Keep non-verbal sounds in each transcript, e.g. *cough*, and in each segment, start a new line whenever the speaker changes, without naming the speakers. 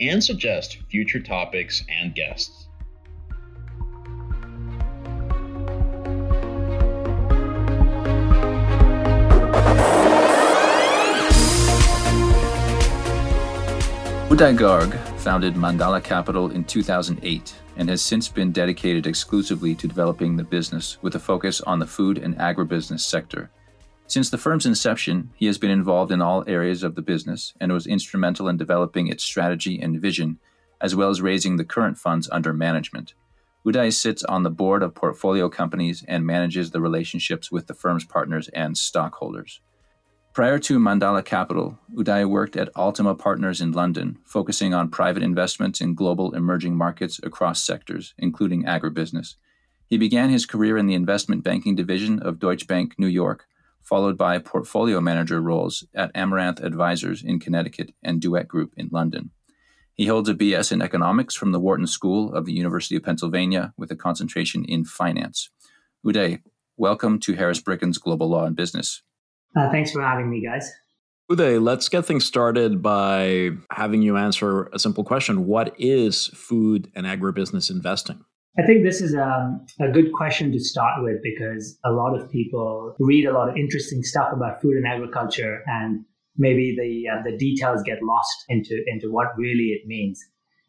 and suggest future topics and guests.
Uday Garg founded Mandala Capital in 2008 and has since been dedicated exclusively to developing the business with a focus on the food and agribusiness sector. Since the firm's inception, he has been involved in all areas of the business and was instrumental in developing its strategy and vision, as well as raising the current funds under management. Uday sits on the board of portfolio companies and manages the relationships with the firm's partners and stockholders. Prior to Mandala Capital, Uday worked at Altima Partners in London, focusing on private investments in global emerging markets across sectors, including agribusiness. He began his career in the investment banking division of Deutsche Bank New York, followed by portfolio manager roles at Amaranth Advisors in Connecticut and Duet Group in London. He holds a BS in economics from the Wharton School of the University of Pennsylvania with a concentration in finance. Uday, welcome to Harris Bricken's Global Law and Business.
Uh, thanks for having me, guys.
Uday, let's get things started by having you answer a simple question. What is food and agribusiness investing?
I think this is a, um, a good question to start with because a lot of people read a lot of interesting stuff about food and agriculture, and maybe the uh, the details get lost into into what really it means.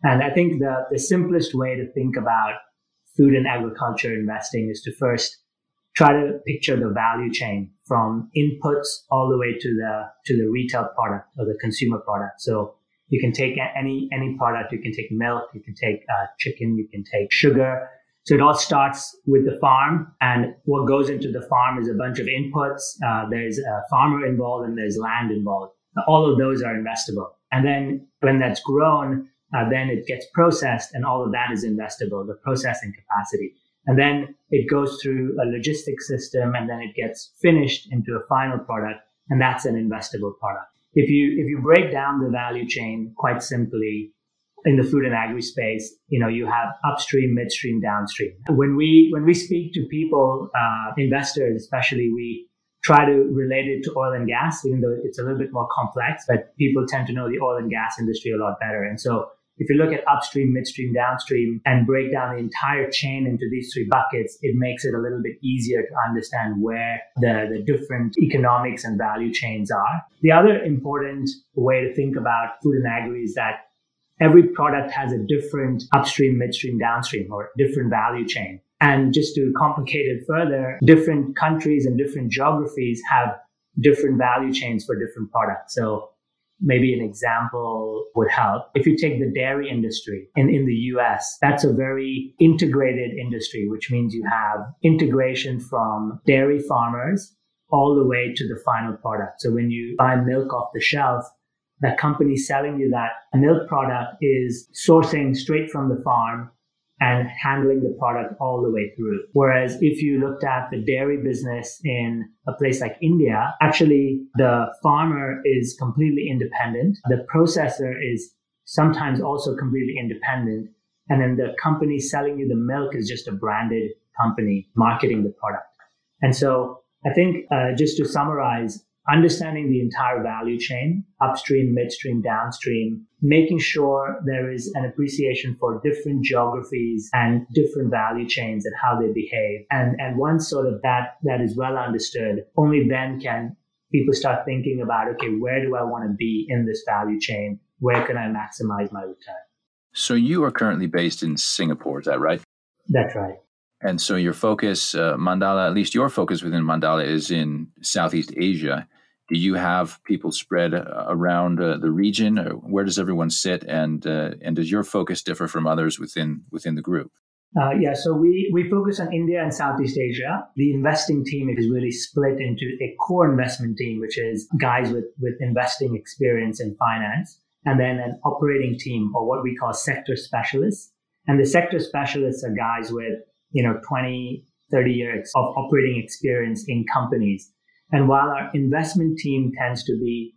And I think the the simplest way to think about food and agriculture investing is to first try to picture the value chain from inputs all the way to the to the retail product or the consumer product. So you can take any any product. You can take milk. You can take uh, chicken. You can take sugar. So it all starts with the farm, and what goes into the farm is a bunch of inputs. Uh, there's a farmer involved, and there's land involved. All of those are investable. And then when that's grown, uh, then it gets processed, and all of that is investable. The processing capacity, and then it goes through a logistics system, and then it gets finished into a final product, and that's an investable product if you if you break down the value chain quite simply in the food and agri space, you know, you have upstream, midstream, downstream. When we when we speak to people, uh, investors especially, we try to relate it to oil and gas, even though it's a little bit more complex. But people tend to know the oil and gas industry a lot better, and so if you look at upstream, midstream, downstream, and break down the entire chain into these three buckets, it makes it a little bit easier to understand where the, the different economics and value chains are. The other important way to think about food and agri is that every product has a different upstream, midstream, downstream, or different value chain. And just to complicate it further, different countries and different geographies have different value chains for different products. So maybe an example would help. If you take the dairy industry in, in the US, that's a very integrated industry, which means you have integration from dairy farmers all the way to the final product. So when you buy milk off the shelf, the company selling you that milk product is sourcing straight from the farm and handling the product all the way through. Whereas if you looked at the dairy business in a place like India, actually the farmer is completely independent. The processor is sometimes also completely independent. And then the company selling you the milk is just a branded company marketing the product. And so I think uh, just to summarize, understanding the entire value chain, upstream, midstream, downstream, making sure there is an appreciation for different geographies and different value chains and how they behave. And, and once sort of that, that is well understood, only then can people start thinking about, okay, where do I want to be in this value chain? Where can I maximize my return?
So you are currently based in Singapore, is that right?
That's right.
And so your focus, uh, Mandala, at least your focus within Mandala is in Southeast Asia. Do you have people spread uh, around uh, the region? where does everyone sit, and uh, and does your focus differ from others within within the group?
Uh, yeah, so we, we focus on India and Southeast Asia. The investing team is really split into a core investment team, which is guys with, with investing experience in finance, and then an operating team or what we call sector specialists. And the sector specialists are guys with, you know, 20, 30 years of operating experience in companies. And while our investment team tends to be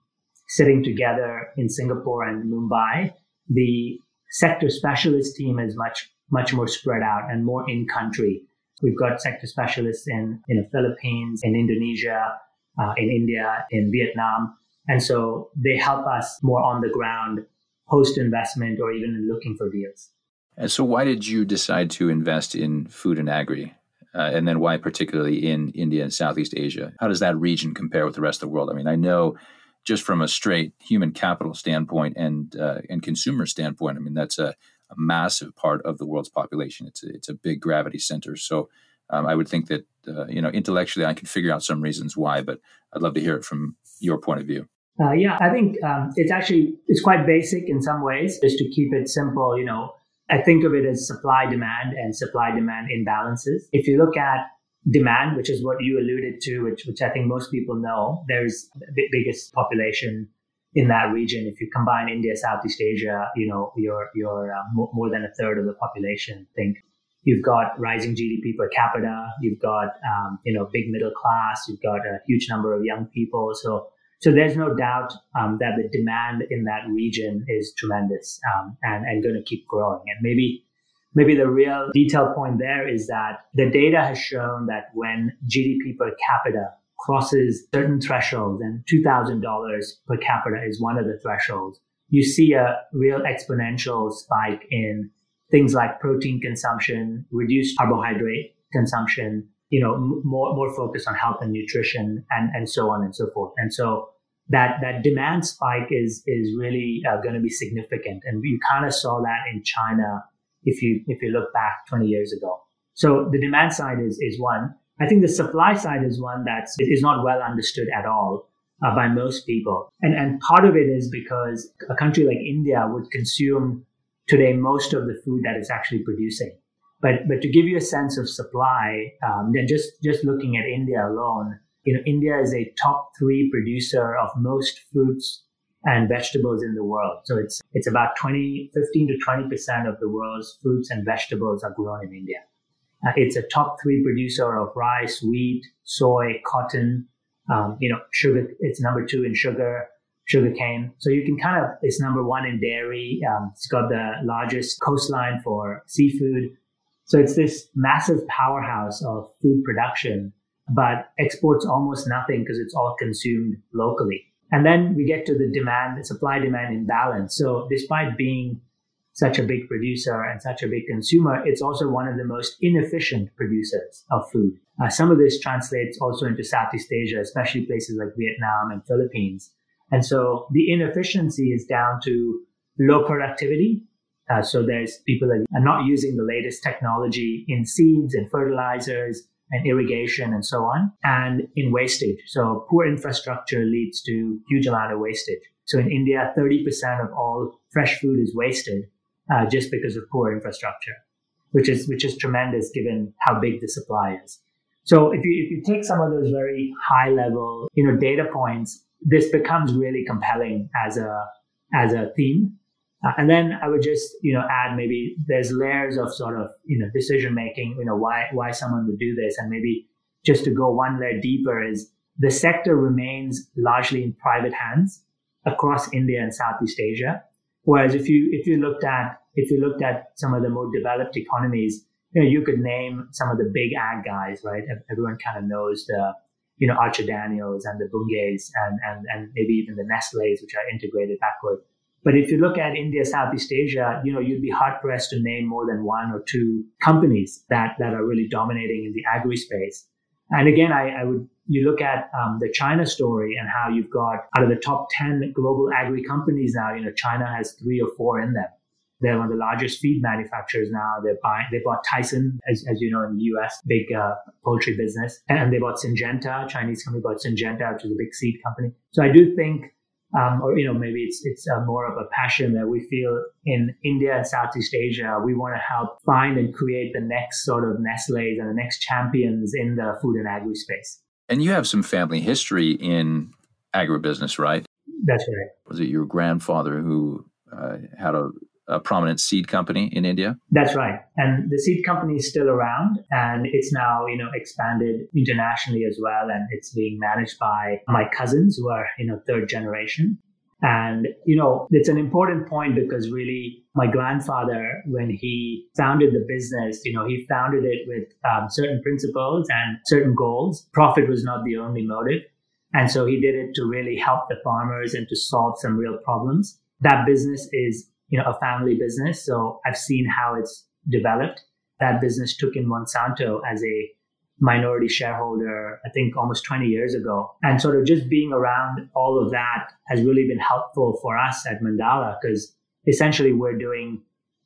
sitting together in Singapore and Mumbai, the sector specialist team is much much more spread out and more in country. We've got sector specialists in, in the Philippines, in Indonesia, uh, in India, in Vietnam. And so they help us more on the ground post investment or even looking for deals.
And so, why did you decide to invest in food and agri? Uh, and then, why particularly in India and Southeast Asia? How does that region compare with the rest of the world? I mean, I know just from a straight human capital standpoint and uh, and consumer standpoint, I mean, that's a a massive part of the world's population. It's a, it's a big gravity center. So um, I would think that uh, you know intellectually I can figure out some reasons why, but I'd love to hear it from your point of view.
Uh, yeah, I think um, it's actually it's quite basic in some ways. Just to keep it simple, you know, I think of it as supply demand and supply demand imbalances. If you look at demand, which is what you alluded to, which which I think most people know, there's the biggest population in that region. If you combine India, Southeast Asia, you know, you're, you're uh, more, than a third of the population. think you've got rising GDP per capita. You've got, um, you know, big middle class. You've got a huge number of young people. So, so there's no doubt um, that the demand in that region is tremendous um, and, and going to keep growing. And maybe, maybe the real detail point there is that the data has shown that when GDP per capita crosses certain thresholds, and $2,000 per capita is one of the thresholds, you see a real exponential spike in things like protein consumption, reduced carbohydrate consumption, you know, more, more focus on health and nutrition and, and so on and so forth. And so that, that demand spike is, is really uh, going to be significant. And you kind of saw that in China if you, if you look back 20 years ago. So the demand side is, is one. I think the supply side is one that is not well understood at all uh, by most people. And, and part of it is because a country like India would consume today most of the food that it's actually producing. But, but to give you a sense of supply, um, then just, just looking at India alone, you know, India is a top three producer of most fruits and vegetables in the world. So it's, it's about 20, 15 to 20% of the world's fruits and vegetables are grown in India. Uh, it's a top three producer of rice, wheat, soy, cotton. Um, you know, sugar. It's number two in sugar, sugar cane. So you can kind of. It's number one in dairy. Um, it's got the largest coastline for seafood. So it's this massive powerhouse of food production, but exports almost nothing because it's all consumed locally. And then we get to the demand, the supply demand imbalance. So despite being such a big producer and such a big consumer, it's also one of the most inefficient producers of food. Uh, some of this translates also into Southeast Asia, especially places like Vietnam and Philippines. And so the inefficiency is down to low productivity. Uh, so there's people that are not using the latest technology in seeds and fertilizers and irrigation and so on, and in wastage. So poor infrastructure leads to huge amount of wastage. So in India, 30% of all fresh food is wasted uh, just because of poor infrastructure, which is which is tremendous given how big the supply is. So if you if you take some of those very high level you know data points, this becomes really compelling as a as a theme. Uh, and then I would just you know add maybe there's layers of sort of you know decision making. You know why why someone would do this, and maybe just to go one layer deeper is the sector remains largely in private hands across India and Southeast Asia. Whereas if you if you looked at if you looked at some of the more developed economies, you know, you could name some of the big ag guys, right? Everyone kind of knows the, you know, Archer Daniels and the Bunges and, and, and maybe even the Nestle's, which are integrated backward. But if you look at India, Southeast Asia, you know, you'd be hard pressed to name more than one or two companies that, that are really dominating in the agri space. And again, I, I would you look at um, the China story and how you've got out of the top 10 global agri companies now, you know, China has three or four in them. They're one of the largest feed manufacturers now. They're buying, they bought Tyson, as, as you know, in the US, big uh, poultry business. And they bought Syngenta, Chinese company bought Syngenta, which is a big seed company. So I do think, um, or, you know, maybe it's, it's uh, more of a passion that we feel in India and Southeast Asia. We want to help find and create the next sort of Nestle's and the next champions in the food and agri space.
And you have some family history in agribusiness, right?
That's right.
Was it your grandfather who uh, had a, a, prominent seed company in India?
That's right. And the seed company is still around and it's now, you know, expanded internationally as well. And it's being managed by my cousins who are, you know, third generation. And, you know, it's an important point because really my grandfather, when he founded the business, you know, he founded it with um, certain principles and certain goals. Profit was not the only motive. And so he did it to really help the farmers and to solve some real problems. That business is, you know, a family business. So I've seen how it's developed. That business took in Monsanto as a minority shareholder, I think almost 20 years ago. And sort of just being around all of that has really been helpful for us at Mandala because essentially we're doing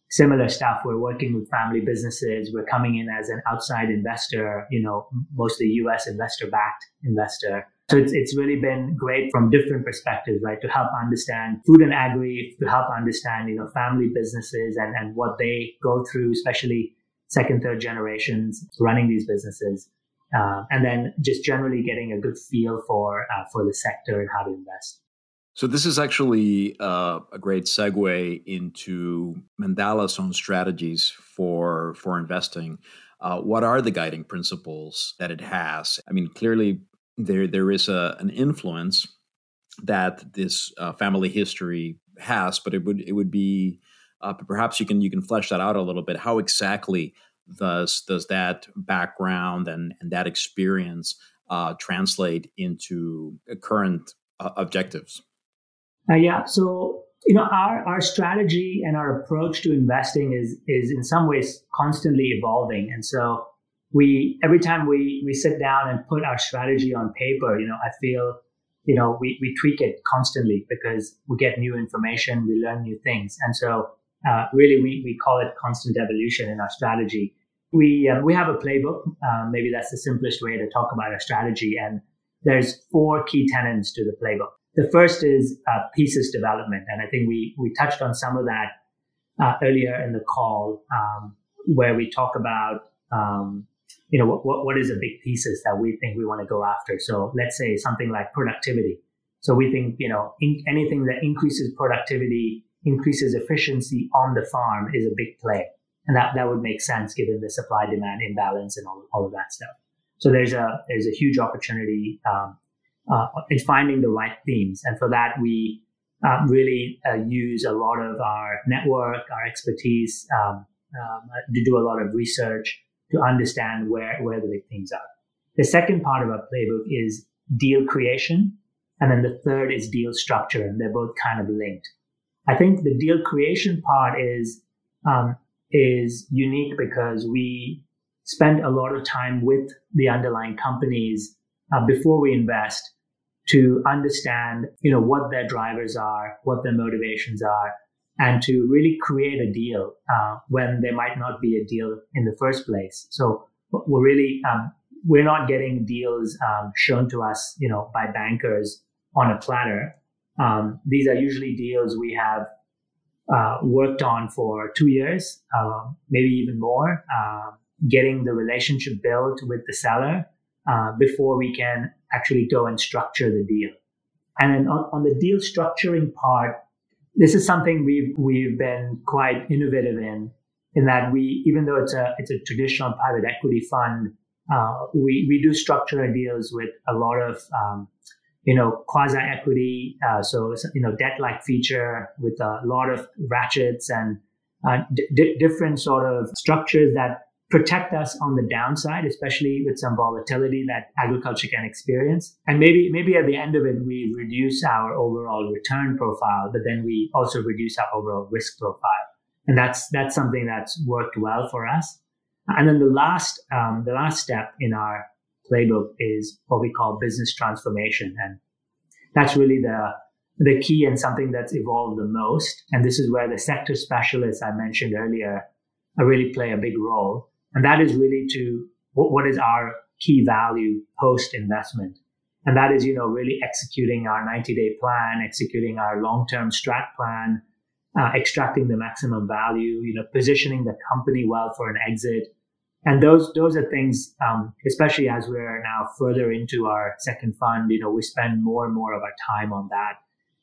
similar stuff. We're working with family businesses. We're coming in as an outside investor, you know, mostly US investor backed investor. So it's, it's really been great from different perspectives, right? To help understand food and agri, to help understand, you know, family businesses and, and what they go through, especially second, third generations running these businesses. Uh, and then just generally getting a good feel for, uh, for the sector and how to invest.
So this is actually uh, a great segue into Mandala's own strategies for for investing. Uh, what are the guiding principles that it has? I mean, clearly there there is a, an influence that this uh, family history has, but it would it would be uh, perhaps you can you can flesh that out a little bit. How exactly does does that background and and that experience uh, translate into current uh, objectives?
Uh, yeah, so you know our our strategy and our approach to investing is is in some ways constantly evolving, and so we every time we we sit down and put our strategy on paper, you know, I feel you know we we tweak it constantly because we get new information, we learn new things, and so uh, really we we call it constant evolution in our strategy. We uh, we have a playbook. Um, maybe that's the simplest way to talk about our strategy, and there's four key tenets to the playbook. The first is uh, thesis development, and I think we we touched on some of that uh, earlier in the call, um, where we talk about um, you know, what, what is a big thesis that we think we want to go after? So let's say something like productivity. So we think, you know, in, anything that increases productivity, increases efficiency on the farm is a big play. And that, that would make sense given the supply demand imbalance and all, all of that stuff. So there's a, there's a huge opportunity, um, uh, in finding the right themes. And for that, we uh, really uh, use a lot of our network, our expertise, um, um, to do a lot of research, to understand where, where the big things are. The second part of our playbook is deal creation. And then the third is deal structure. And they're both kind of linked. I think the deal creation part is, um, is unique because we spend a lot of time with the underlying companies uh, before we invest to understand, you know, what their drivers are, what their motivations are, and to really create a deal uh, when there might not be a deal in the first place. So we're really um, we're not getting deals um, shown to us, you know, by bankers on a platter. Um, these are usually deals we have uh, worked on for two years, uh, maybe even more, uh, getting the relationship built with the seller uh, before we can actually go and structure the deal. And then on, on the deal structuring part, this is something we've we've been quite innovative in in that we even though it's a it's a traditional private equity fund uh, we we do structure deals with a lot of um, you know quasi equity uh, so you know debt like feature with a lot of ratchets and uh, d- different sort of structures that protect us on the downside, especially with some volatility that agriculture can experience. And maybe, maybe at the end of it, we reduce our overall return profile, but then we also reduce our overall risk profile. And that's, that's something that's worked well for us. And then the last, um, the last step in our playbook is what we call business transformation. And that's really the, the key and something that's evolved the most. And this is where the sector specialists I mentioned earlier really play a big role. And that is really to what, what is our key value post investment. And that is, you know, really executing our 90 day plan, executing our long term strat plan, uh, extracting the maximum value, you know, positioning the company well for an exit. And those, those are things, um, especially as we're now further into our second fund, you know, we spend more and more of our time on that.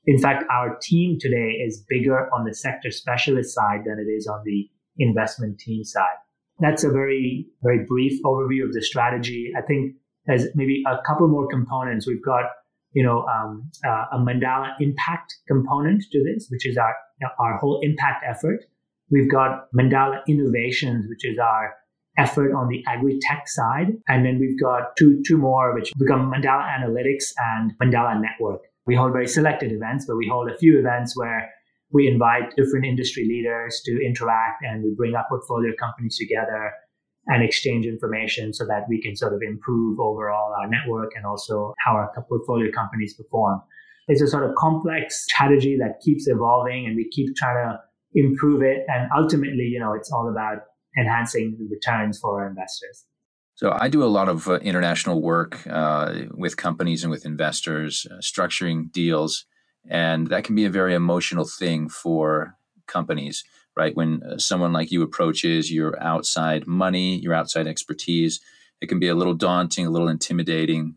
In fact, our team today is bigger on the sector specialist side than it is on the investment team side. That's a very, very brief overview of the strategy. I think there's maybe a couple more components. We've got, you know, um, uh, a Mandala impact component to this, which is our, our whole impact effort. We've got Mandala innovations, which is our effort on the agri-tech side. And then we've got two, two more, which become Mandala Analytics and Mandala Network. We hold very selected events, but we hold a few events where we invite different industry leaders to interact and we bring our portfolio companies together and exchange information so that we can sort of improve overall our network and also how our portfolio companies perform. It's a sort of complex strategy that keeps evolving and we keep trying to improve it. And ultimately, you know, it's all about enhancing the returns for our investors.
So I do a lot of uh, international work uh, with companies and with investors, uh, structuring deals, and that can be a very emotional thing for companies. Right when uh, someone like you approaches your outside money, your outside expertise, it can be a little daunting, a little intimidating.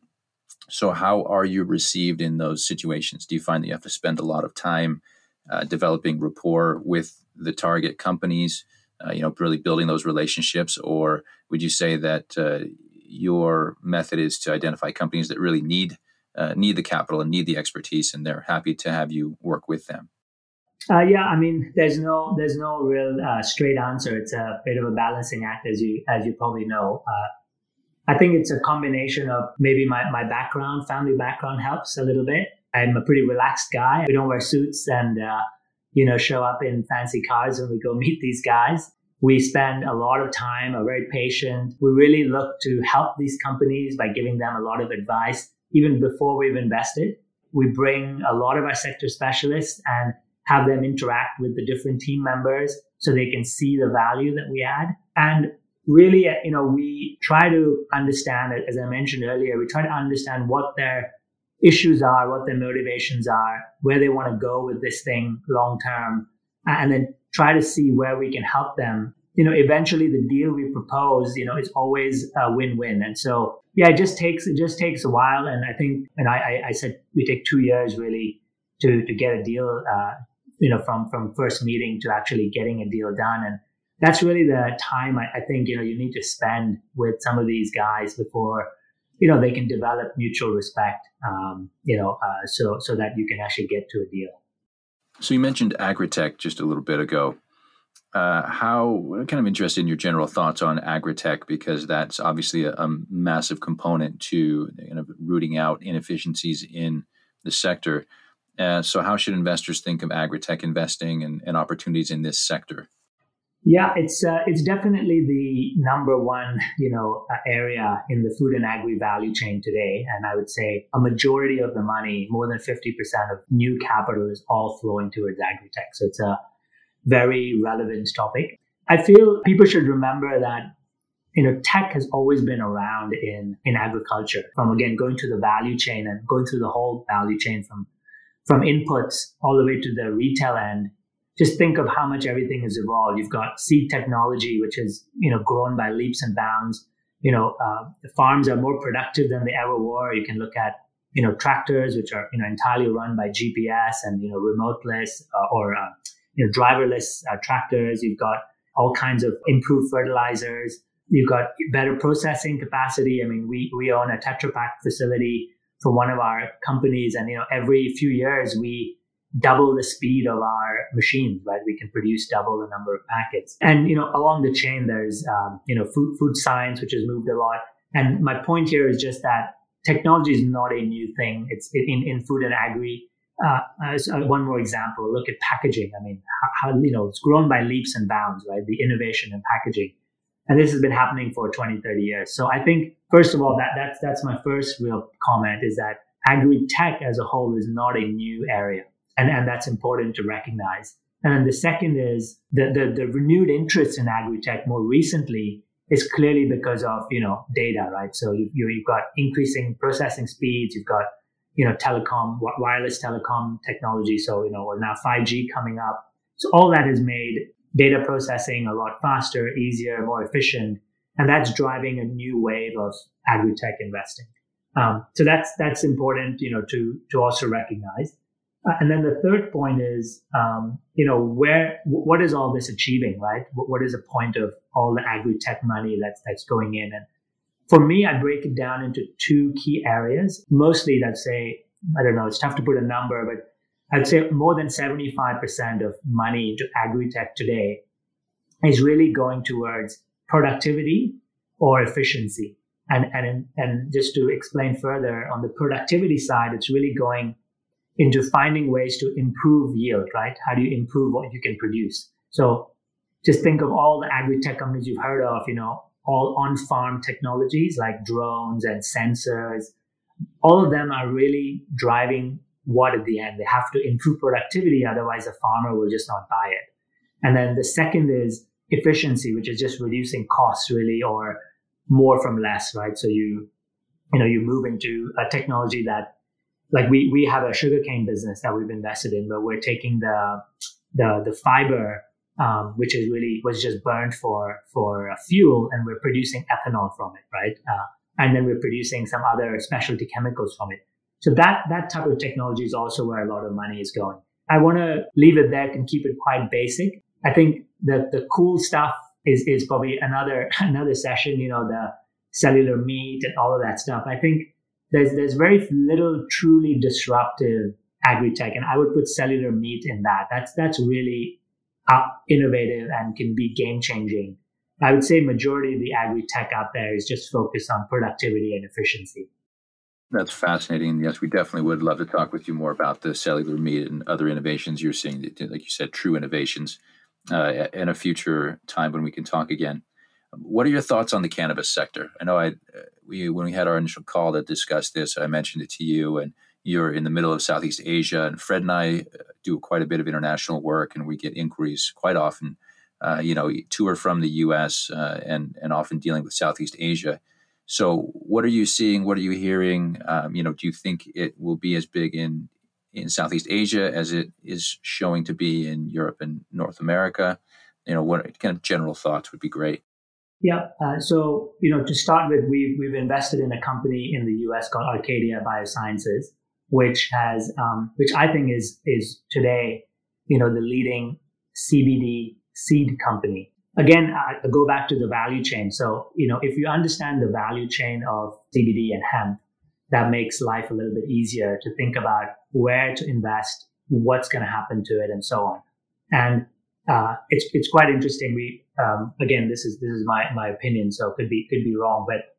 So how are you received in those situations? Do you find that you have to spend a lot of time uh, developing rapport with the target companies? uh, you know, really building those relationships? Or would you say that uh, your method is to identify companies that really need uh, need the capital and need the expertise, and they're happy to have you work with them?
Uh, yeah, I mean, there's no there's no real uh, straight answer. It's a bit of a balancing act, as you as you probably know. Uh, I think it's a combination of maybe my, my background, family background helps a little bit. I'm a pretty relaxed guy. We don't wear suits and you know, show up in fancy cars when we go *laughs* meet these guys. We spend a lot of time, are very patient. We really look to help these companies by giving them a lot of advice even before we've invested. We bring a lot of our sector specialists and have them interact with the different team members so they can see the value that we add. And really, uh, you know, we try to understand, as I mentioned earlier, we try to understand what their issues are, what their motivations are, where they want to go with this thing long term, and then try to see where we can help them. You know, eventually the deal we propose, you know, is always a win-win. And so, yeah, it just takes it just takes a while. And I think, and I, I, I said we take two years really to to get a deal, uh, you know, from from first meeting to actually getting a deal done. And that's really the time I, I think you know you need to spend with some of these guys before you know they can develop mutual respect um, you know uh, so so that you can actually get to a deal
so you mentioned agritech just a little bit ago uh, how kind of interested in your general thoughts on agritech because that's obviously a, a massive component to kind of rooting out inefficiencies in the sector. Uh, so how should investors think of agritech investing and, and opportunities in this sector?
Yeah, it's uh, it's definitely the number one you know uh, area in the food and agri value chain today, and I would say a majority of the money, more than fifty percent of new capital, is all flowing towards agri tech. So it's a very relevant topic. I feel people should remember that you know tech has always been around in in agriculture. From again going to the value chain and going through the whole value chain from from inputs all the way to the retail end just think of how much everything has evolved. You've got seed technology, which has you know grown by leaps and bounds. You know, uh, the farms are more productive than they ever were. You can look at you know tractors, which are you know entirely run by GPS and you know remoteless uh, or uh, you know driverless uh, tractors. You've got all kinds of improved fertilizers. You've got better processing capacity. I mean, we we own a Tetra Pak facility for one of our companies, and you know every few years we double the speed of our machines, right? We can produce double the number of packets. And, you know, along the chain, there's, um, you know, food, food science, which has moved a lot. And my point here is just that technology is not a new thing. It's in, in food and agri. Uh, as uh, one more example, look at packaging. I mean, how, how, you know, it's grown by leaps and bounds, right? The innovation in packaging. And this has been happening for 20, 30 years. So I think, first of all, that, that's, that's my first real comment is that agri tech as a whole is not a new area and, and that's important to recognize. And the second is the, the, the renewed interest in agri-tech more recently is clearly because of, you know, data, right? So you, you, you've got increasing processing speeds, you've got, you know, telecom, wireless telecom technology. So, you know, we're now 5G coming up. So all that has made data processing a lot faster, easier, more efficient. And that's driving a new wave of agri-tech investing. Um, so that's, that's important, you know, to, to also recognize. Uh, and then the third point is, um, you know, where, what is all this achieving, right? What, what is the point of all the agri-tech money that's, that's going in? And for me, I break it down into two key areas. Mostly, let's say, I don't know, it's tough to put a number, but I'd say more than 75% of money into agri-tech today is really going towards productivity or efficiency. And, and, and just to explain further on the productivity side, it's really going into finding ways to improve yield, right? How do you improve what you can produce? So just think of all the agri-tech companies you've heard of, you know, all on-farm technologies like drones and sensors. All of them are really driving what at the end? They have to improve productivity. Otherwise a farmer will just not buy it. And then the second is efficiency, which is just reducing costs really or more from less, right? So you, you know, you move into a technology that like we we have a sugarcane business that we've invested in, but we're taking the the the fiber, um, which is really was just burned for for fuel, and we're producing ethanol from it, right? Uh, and then we're producing some other specialty chemicals from it. So that that type of technology is also where a lot of money is going. I want to leave it there and keep it quite basic. I think the the cool stuff is is probably another *laughs* another session. You know, the cellular meat and all of that stuff. I think there's there's very little truly disruptive agri-tech, and I would put cellular meat in that. That's that's really uh, innovative and can be game changing. I would say majority of the agri-tech out there is just focused on productivity and efficiency.
That's fascinating. Yes, we definitely would love to talk with you more about the cellular meat and other innovations you're seeing. Like you said, true innovations uh, in a future time when we can talk again. What are your thoughts on the cannabis sector? I know I we when we had our initial call that discussed this, I mentioned it to you, and you're in the middle of Southeast Asia, and Fred and I uh, do quite a bit of international work, and we get inquiries quite often. Uh, you know, to or from the U.S. Uh, and and often dealing with Southeast Asia. So, what are you seeing? What are you hearing? Um, you know, do you think it will be as big in in Southeast Asia as it is showing to be in Europe and North America? You know, what kind of general thoughts would be great.
Yeah. Uh, so, you know, to start with, we've, we've invested in a company in the US called Arcadia Biosciences, which has, um, which I think is, is today, you know, the leading CBD seed company. Again, I go back to the value chain. So, you know, if you understand the value chain of CBD and hemp, that makes life a little bit easier to think about where to invest, what's going to happen to it, and so on. And uh, it's it's quite interesting. We um, again, this is this is my my opinion, so could be could be wrong. But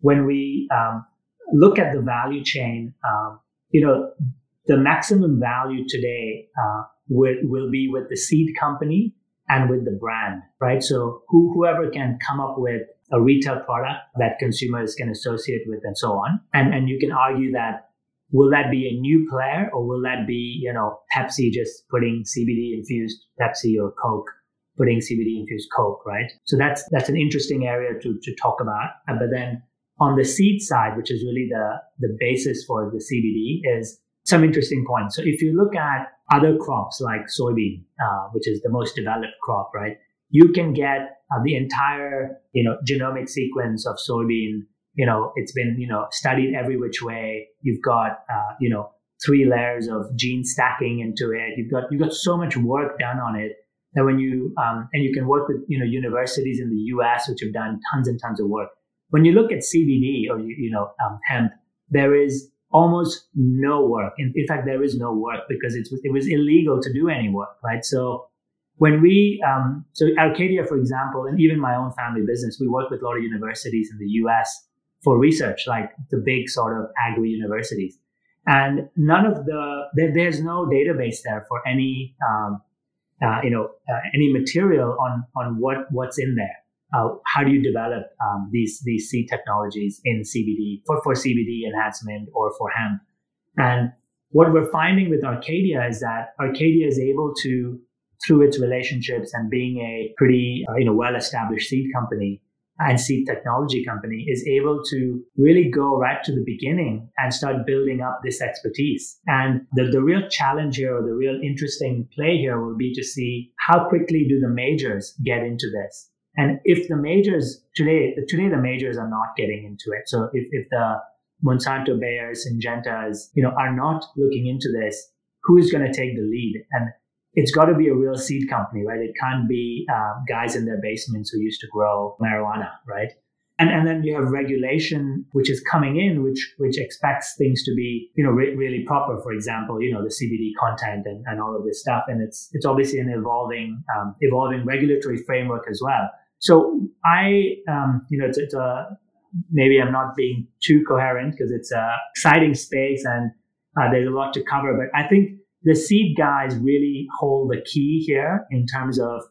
when we um, look at the value chain, um, you know, the maximum value today uh, will will be with the seed company and with the brand, right? So who, whoever can come up with a retail product that consumers can associate with and so on, and and you can argue that will that be a new player or will that be, you know, Pepsi just putting CBD infused Pepsi or Coke, putting CBD infused Coke, right? So that's, that's an interesting area to, to talk about. Uh, but then on the seed side, which is really the, the basis for the CBD is some interesting points. So if you look at other crops like soybean, uh, which is the most developed crop, right? You can get uh, the entire, you know, genomic sequence of soybean you know, it's been, you know, studied every which way. You've got, uh, you know, three layers of gene stacking into it. You've got, you've got so much work done on it that when you, um, and you can work with, you know, universities in the US, which have done tons and tons of work. When you look at CBD or, you, you know, um, hemp, there is almost no work. In, in fact, there is no work because it's, was it was illegal to do any work, right? So when we, um, so Arcadia, for example, and even my own family business, we work with a lot of universities in the US for research, like the big sort of agri universities. And none of the, there, there's no database there for any, um, uh, you know, uh, any material on, on what, what's in there. Uh, how do you develop um, these these seed technologies in CBD for, for CBD enhancement or for hemp? And what we're finding with Arcadia is that Arcadia is able to, through its relationships and being a pretty, uh, you know, well-established seed company, and seed technology company is able to really go right to the beginning and start building up this expertise. And the, the real challenge here or the real interesting play here will be to see how quickly do the majors get into this. And if the majors today, today the majors are not getting into it. So if, if the Monsanto Bayers, Syngentas, you know, are not looking into this, who is going to take the lead? And it's got to be a real seed company, right? It can't be uh, guys in their basements who used to grow marijuana, right? And, and then you have regulation, which is coming in, which, which expects things to be, you know, re- really proper. For example, you know, the CBD content and, and all of this stuff. And it's, it's obviously an evolving, um, evolving regulatory framework as well. So I, um, you know, it's, it's a, maybe I'm not being too coherent because it's a exciting space and uh, there's a lot to cover, but I think the seed guys really hold the key here in terms of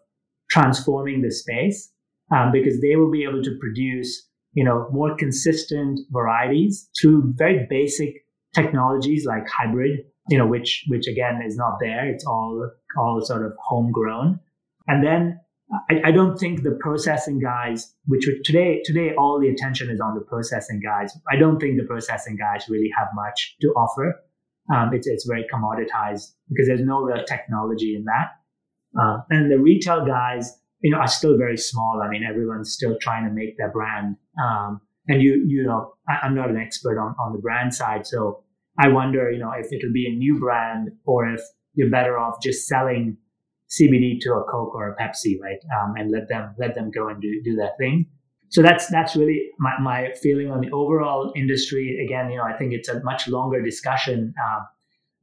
transforming the space um, because they will be able to produce you know more consistent varieties through very basic technologies like hybrid you know which which again is not there. It's all all sort of homegrown. And then I, I don't think the processing guys which today today all the attention is on the processing guys i don't think the processing guys really have much to offer um, it's, it's very commoditized because there's no real technology in that. Uh, and the retail guys, you know, are still very small. I mean, everyone's still trying to make their brand. Um, and you, you know, I, am not an expert on, on the brand side. So I wonder, you know, if it'll be a new brand or if you're better off just selling CBD to a Coke or a Pepsi, right? Um, and let them, let them go and do, do their thing so that's that's really my, my feeling on the overall industry. Again, you know, I think it's a much longer discussion. Uh,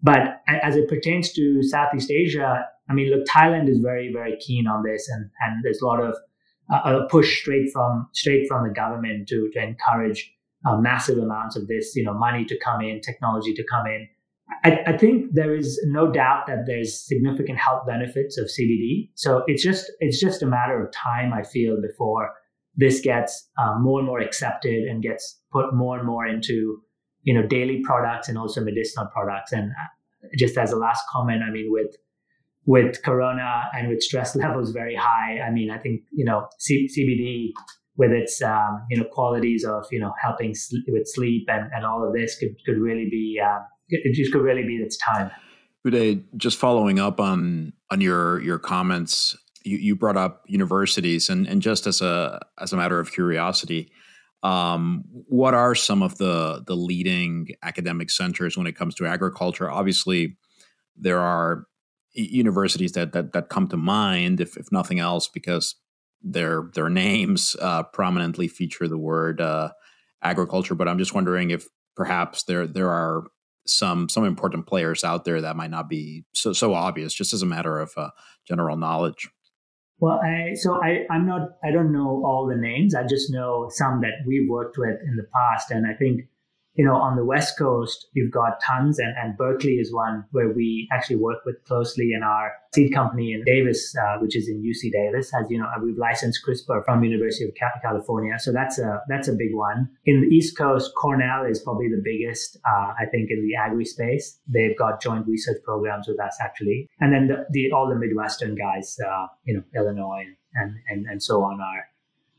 but as it pertains to Southeast Asia, I mean, look, Thailand is very very keen on this, and and there's a lot of uh, a push straight from straight from the government to to encourage uh, massive amounts of this, you know, money to come in, technology to come in. I, I, think there is no doubt that there's significant health benefits of CBD. So it's just it's just a matter of time. I feel before this gets uh, more and more accepted and gets put more and more into you know daily products and also medicinal products and uh, just as a last comment i mean with with corona and with stress *laughs* levels very high i mean i think you know C- cbd with its um, you know qualities of you know helping sl- with sleep and, and all of this could, could really be uh, it just could really be its time
Uday, just following up on on your your comments you, you brought up universities, and, and just as a as a matter of curiosity, um, what are some of the the leading academic centers when it comes to agriculture? Obviously, there are universities that that, that come to mind, if, if nothing else, because their their names uh, prominently feature the word uh, agriculture. But I'm just wondering if perhaps there there are some some important players out there that might not be so so obvious, just as a matter of uh, general knowledge.
Well, I, so I, I'm not, I don't know all the names. I just know some that we've worked with in the past. And I think you know, on the West Coast, you've got tons, and, and Berkeley is one where we actually work with closely in our seed company in Davis, uh, which is in UC Davis. As you know, we've licensed CRISPR from University of California, so that's a that's a big one. In the East Coast, Cornell is probably the biggest, uh, I think, in the agri space. They've got joint research programs with us actually, and then the, the all the Midwestern guys, uh, you know, Illinois and and and so on are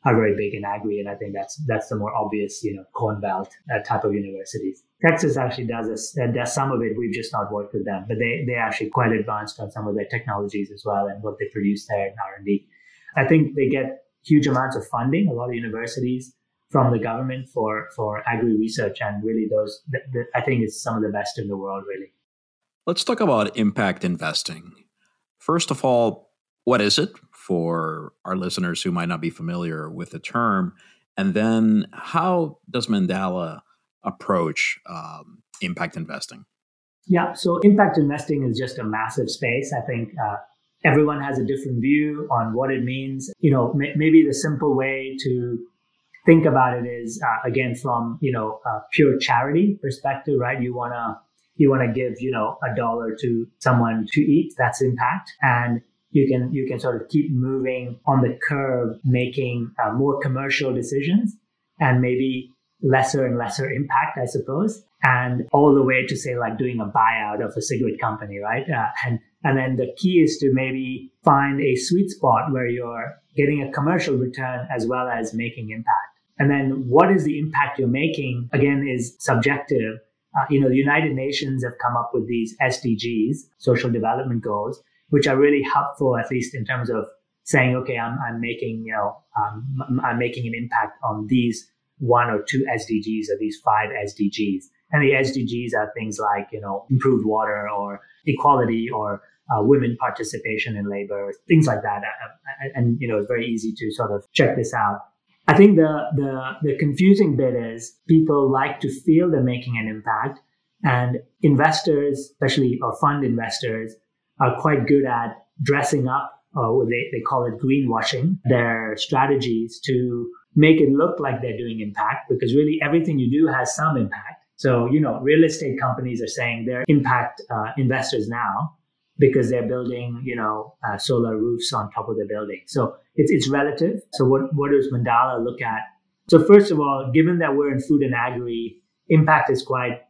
are very big in agri, and I think that's that's the more obvious, you know, corn belt uh, type of universities. Texas actually does this, uh, does some of it. We've just not worked with them, but they they actually quite advanced on some of their technologies as well and what they produce there in R and D. I think they get huge amounts of funding. A lot of universities from the government for for agri research, and really those the, the, I think it's some of the best in the world. Really.
Let's talk about impact investing. First of all, what is it? For our listeners who might not be familiar with the term? And then how does Mandala approach um, impact investing?
Yeah, so impact investing is just a massive space. I think uh, everyone has a different view on what it means. You know, m- maybe the simple way to think about it is uh, again from you know a pure charity perspective, right? You wanna you wanna give you know a dollar to someone to eat. That's impact, and you can you can sort of keep moving on the curve, making uh, more commercial decisions, and maybe lesser and lesser impact, I suppose, and all the way to say like doing a buyout of a cigarette company, right? Uh, and and then the key is to maybe find a sweet spot where you're getting a commercial return as well as making impact. And then what is the impact you're making? Again, is subjective. Uh, you know, the United Nations have come up with these SDGs, social development goals, which are really helpful, at least in terms of saying, okay, I'm, I'm making, you know, um, I'm making an impact on these one or two SDGs or these five SDGs. And the SDGs are things like, you know, improved water or equality or uh, women participation in labor, things like that. And, and, you know, it's very easy to sort of check this out. I think the, the, the confusing bit is people like to feel they're making an impact and investors, especially or fund investors are quite good at dressing up, or they, they call it greenwashing their strategies to make it look like they're doing impact because really everything you do has some impact. So, you know, real estate companies are saying they're impact uh, investors now because they're building, you know, uh, solar roofs on top of the building. So it's, it's relative. So what, what does Mandala look at? So first of all, given that we're in food and agri, impact is quite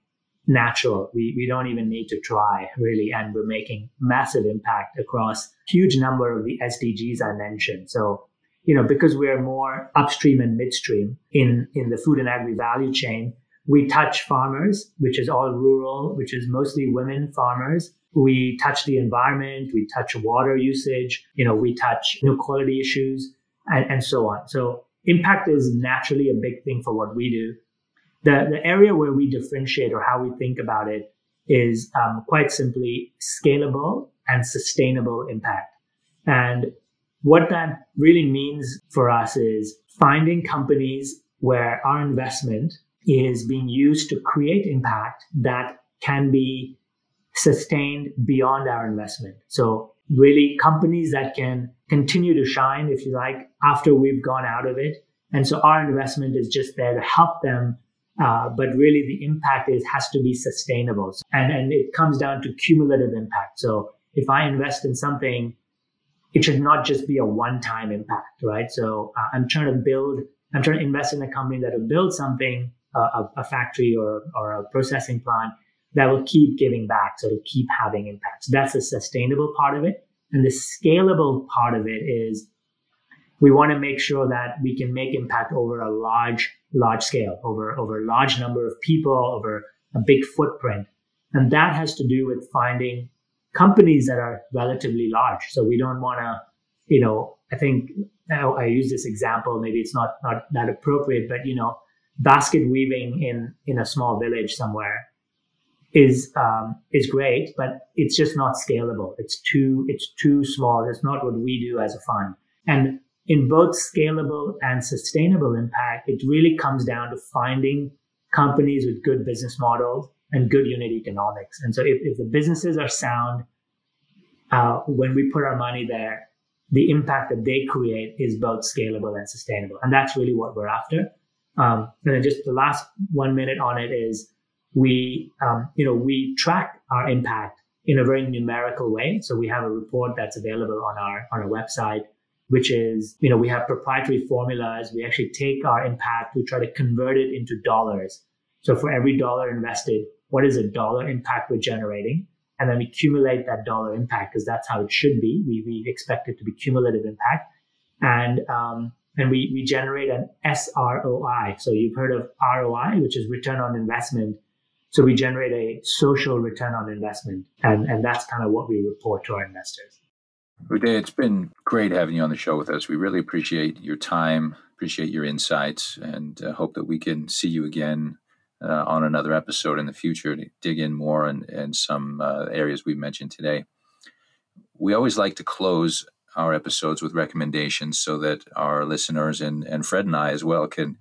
natural. We, we don't even need to try really. And we're making massive impact across huge number of the SDGs I mentioned. So, you know, because we're more upstream and midstream in, in the food and agri value chain, we touch farmers, which is all rural, which is mostly women farmers. We touch the environment, we touch water usage, you know, we touch inequality issues and, and so on. So impact is naturally a big thing for what we do. The, the area where we differentiate or how we think about it is um, quite simply scalable and sustainable impact. And what that really means for us is finding companies where our investment is being used to create impact that can be sustained beyond our investment. So really companies that can continue to shine, if you like, after we've gone out of it. And so our investment is just there to help them. Uh, but really the impact is has to be sustainable. And, and it comes down to cumulative impact. So if I invest in something, it should not just be a one-time impact, right? So uh, I'm trying to build, I'm trying to invest in a company that will build something, uh, a, a factory or, or a processing plant that will keep giving back. So to keep having impact. So that's the sustainable part of it. And the scalable part of it is we want to make sure that we can make impact over a large, large scale, over, over a large number of people, over a big footprint. And that has to do with finding companies that are relatively large. So we don't want to, you know, I think I use this example, maybe it's not, not that appropriate, but you know, basket weaving in, in a small village somewhere is um, is great, but it's just not scalable. It's too it's too small. It's not what we do as a fund. And in both scalable and sustainable impact, it really comes down to finding companies with good business models and good unit economics. And so if, if the businesses are sound, uh, when we put our money there, the impact that they create is both scalable and sustainable. And that's really what we're after. Um, and then just the last one minute on it is we, um, you know, we track our impact in a very numerical way. So we have a report that's available on our, on our website, which is, you know, we have proprietary formulas. We actually take our impact, we try to convert it into dollars. So for every dollar invested, what is a dollar impact we're generating? And then we accumulate that dollar impact because that's how it should be. We, we expect it to be cumulative impact. And, um, and we, we generate an SROI. So you've heard of ROI, which is return on investment. So we generate a social return on investment. And, and that's kind of what we report to our investors.
Uday, it's been great having you on the show with us. We really appreciate your time, appreciate your insights, and uh, hope that we can see you again uh, on another episode in the future to dig in more in, in some uh, areas we mentioned today. We always like to close our episodes with recommendations so that our listeners and, and Fred and I as well can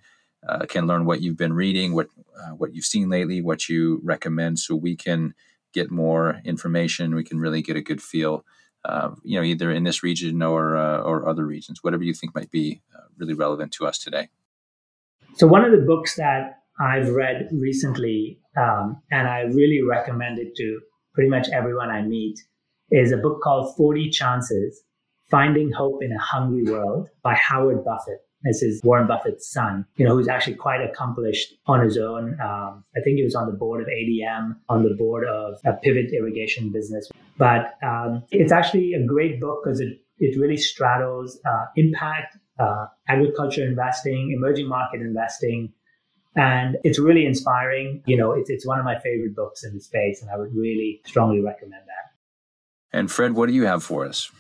uh, can learn what you've been reading, what uh, what you've seen lately, what you recommend, so we can get more information. We can really get a good feel, uh, you know, either in this region or uh, or other regions, whatever you think might be uh, really relevant to us today.
So one of the books that I've read recently, um, and I really recommend it to pretty much everyone I meet, is a book called 40 Chances Finding Hope in a Hungry World by Howard Buffett. This is Warren Buffett's son, you know, who's actually quite accomplished on his own. Um, I think he was on the board of ADM, on the board of a pivot irrigation business. But um, it's actually a great book because it, it really straddles uh, impact, uh, agriculture investing, emerging market investing, and it's really inspiring. You know, it's, it's one of my favorite books in the space, and I would really strongly recommend that.
And Fred, what do you have for us?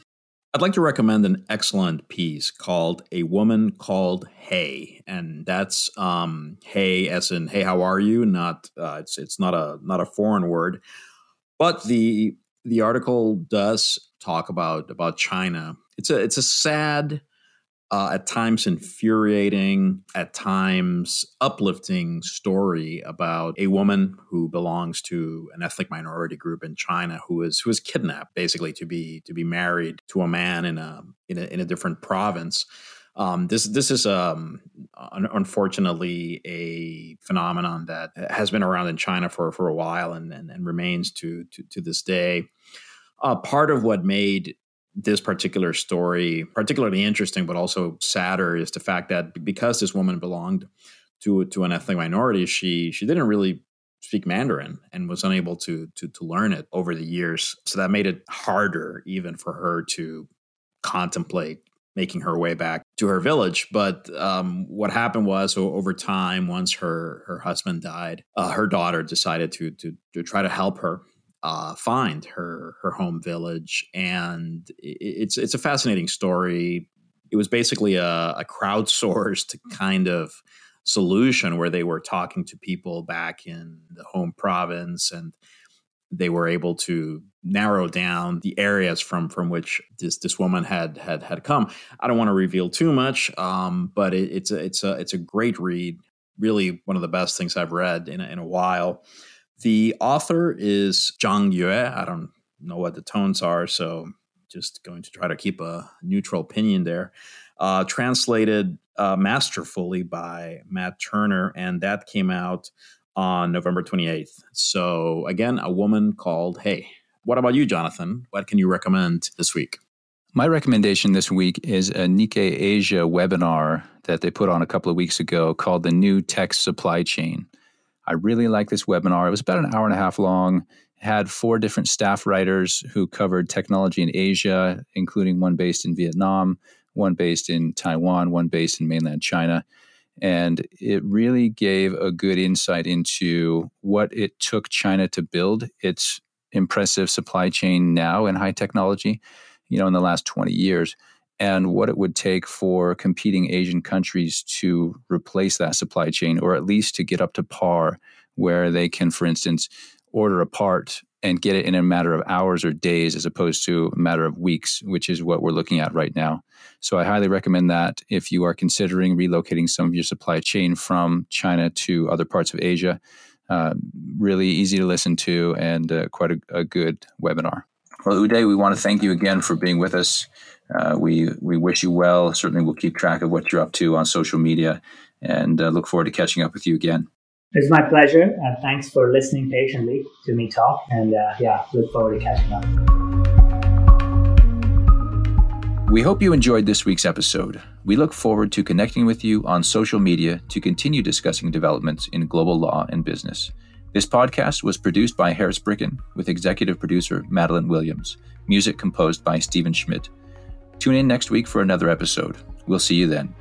I'd like to recommend an excellent piece called A Woman Called Hey. And that's um, hey as in hey, how are you? Not uh, it's it's not a not a foreign word. But the the article does talk about about China. It's a it's a sad uh, at times infuriating, at times uplifting story about a woman who belongs to an ethnic minority group in China who is who is kidnapped basically to be to be married to a man in a in a, in a different province. Um, this this is um, un- unfortunately a phenomenon that has been around in China for, for a while and, and, and remains to, to, to this day. Uh, part of what made this particular story particularly interesting, but also sadder, is the fact that because this woman belonged to to an ethnic minority, she she didn't really speak Mandarin and was unable to to to learn it over the years. So that made it harder even for her to contemplate making her way back to her village. But um, what happened was, over time, once her her husband died, uh, her daughter decided to to to try to help her uh, find her her home village, and it's it's a fascinating story. It was basically a, a crowdsourced kind of solution where they were talking to people back in the home province and they were able to narrow down the areas from from which this this woman had had had come. I don't want to reveal too much, um, but it, it's a it's a it's a great read. Really, one of the best things I've read in a, in a while. The author is Zhang Yue. I don't know what the tones are, so just going to try to keep a neutral opinion there. Uh, translated uh, masterfully by Matt Turner, and that came out on November 28th. So, again, a woman called Hey. What about you, Jonathan? What can you recommend this week?
My recommendation this week is a Nikkei Asia webinar that they put on a couple of weeks ago called The New Tech Supply Chain. I really like this webinar. It was about an hour and a half long. had four different staff writers who covered technology in Asia, including one based in Vietnam, one based in Taiwan, one based in mainland China. And it really gave a good insight into what it took China to build its impressive supply chain now in high technology, you know, in the last 20 years and what it would take for competing Asian countries to replace that supply chain, or at least to get up to par, where they can, for instance, order a part and get it in a matter of hours or days as opposed to a matter of weeks, which is what we're looking at right now. So I highly recommend that if you are considering relocating some of your supply chain from China to other parts of Asia. Uh, really easy to listen to and uh, quite a, a good webinar. Well, Uday, we want to thank you again for being with us. Uh, we we wish you well. Certainly, we'll keep track of what you're up to on social media, and uh, look forward to catching up with you again.
It's my pleasure. Uh, thanks for listening patiently to me talk, and uh, yeah, look forward to catching up.
We hope you enjoyed this week's episode. We look forward to connecting with you on social media to continue discussing developments in global law and business. This podcast was produced by Harris Bricken with executive producer Madeline Williams, music composed by Stephen Schmidt. Tune in next week for another episode. We'll see you then.